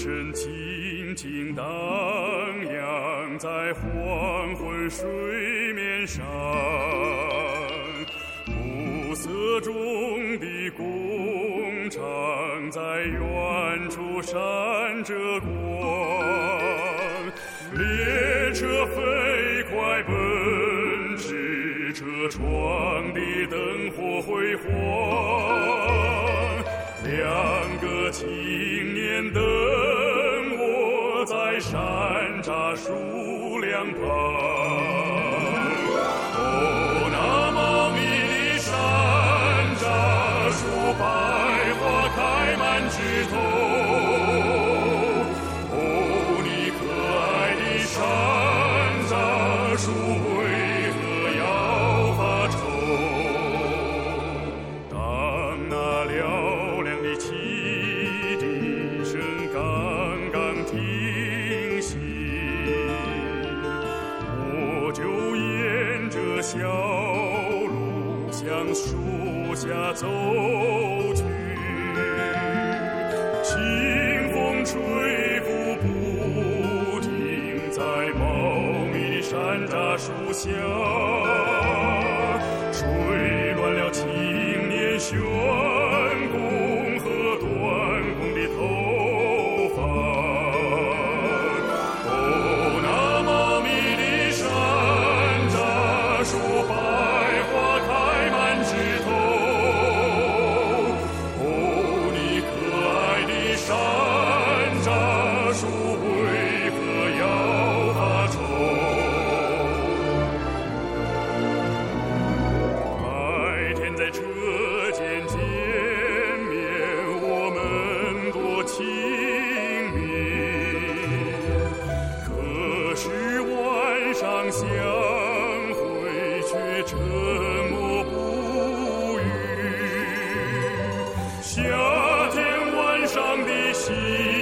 身静静荡漾在黄昏水面上，暮色中的工厂在远处闪着光，列车飞快奔驰，车窗的灯火辉煌，两个青年的。山楂树两旁哦那茂密山楂树百花开满枝头。这小路向树下走去。清风吹拂不停在茂密的山楂树下。夏天晚上的星。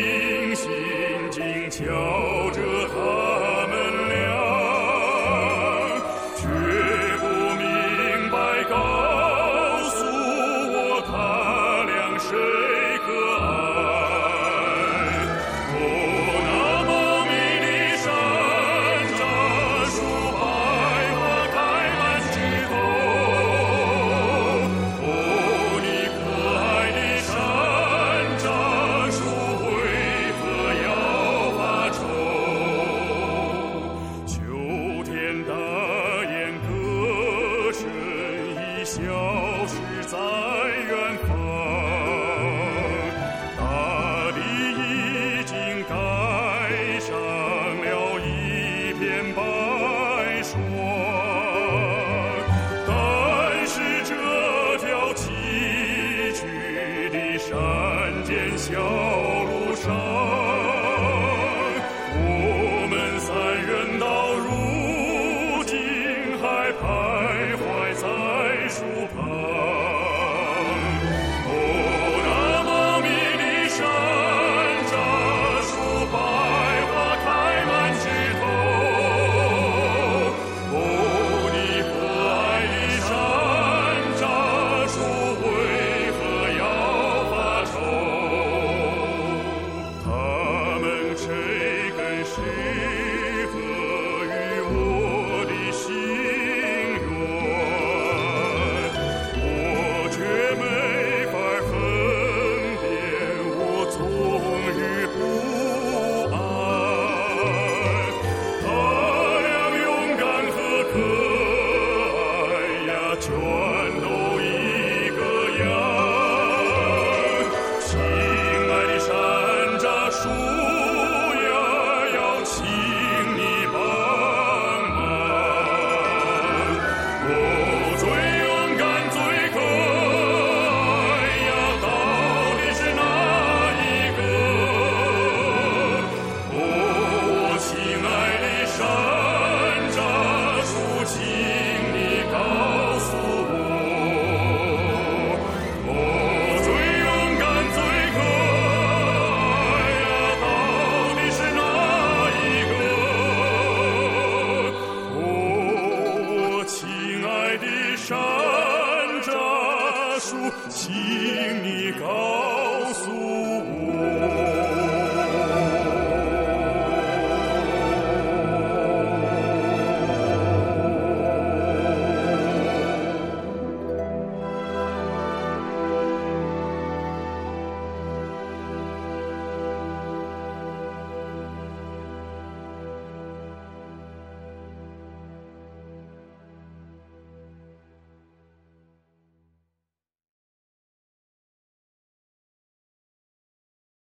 请你告诉我